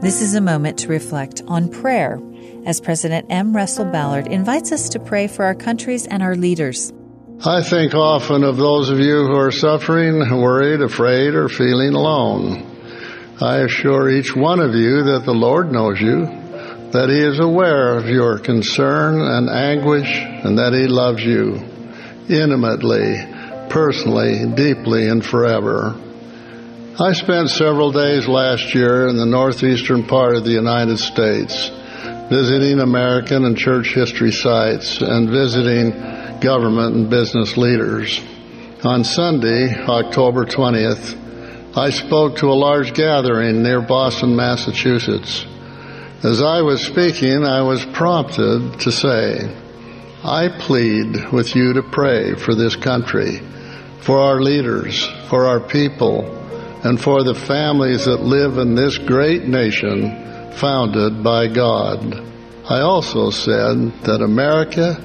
This is a moment to reflect on prayer as President M. Russell Ballard invites us to pray for our countries and our leaders. I think often of those of you who are suffering, worried, afraid, or feeling alone. I assure each one of you that the Lord knows you, that He is aware of your concern and anguish, and that He loves you intimately, personally, deeply, and forever. I spent several days last year in the northeastern part of the United States visiting American and church history sites and visiting government and business leaders. On Sunday, October 20th, I spoke to a large gathering near Boston, Massachusetts. As I was speaking, I was prompted to say, I plead with you to pray for this country, for our leaders, for our people, and for the families that live in this great nation founded by God. I also said that America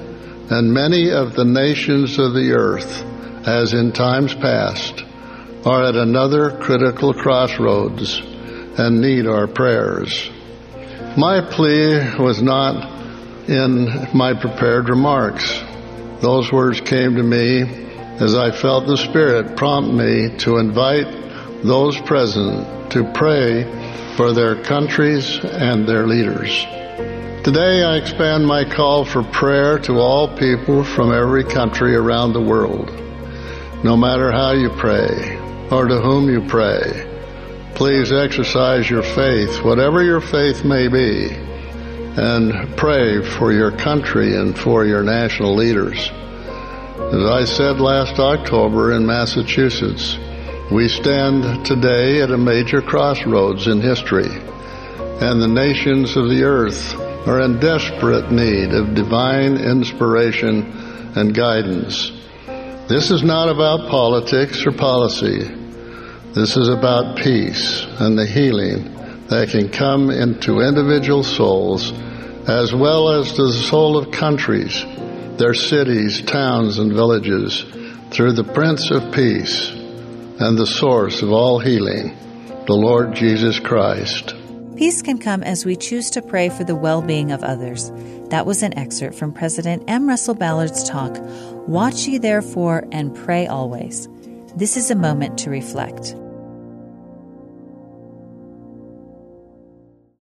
and many of the nations of the earth, as in times past, are at another critical crossroads and need our prayers. My plea was not in my prepared remarks. Those words came to me as I felt the Spirit prompt me to invite those present to pray for their countries and their leaders. Today I expand my call for prayer to all people from every country around the world. No matter how you pray or to whom you pray, please exercise your faith, whatever your faith may be, and pray for your country and for your national leaders. As I said last October in Massachusetts, we stand today at a major crossroads in history, and the nations of the earth are in desperate need of divine inspiration and guidance. This is not about politics or policy. This is about peace and the healing that can come into individual souls as well as to the soul of countries, their cities, towns, and villages through the Prince of Peace and the source of all healing, the Lord Jesus Christ. Peace can come as we choose to pray for the well being of others. That was an excerpt from President M. Russell Ballard's talk, Watch ye therefore and pray always. This is a moment to reflect.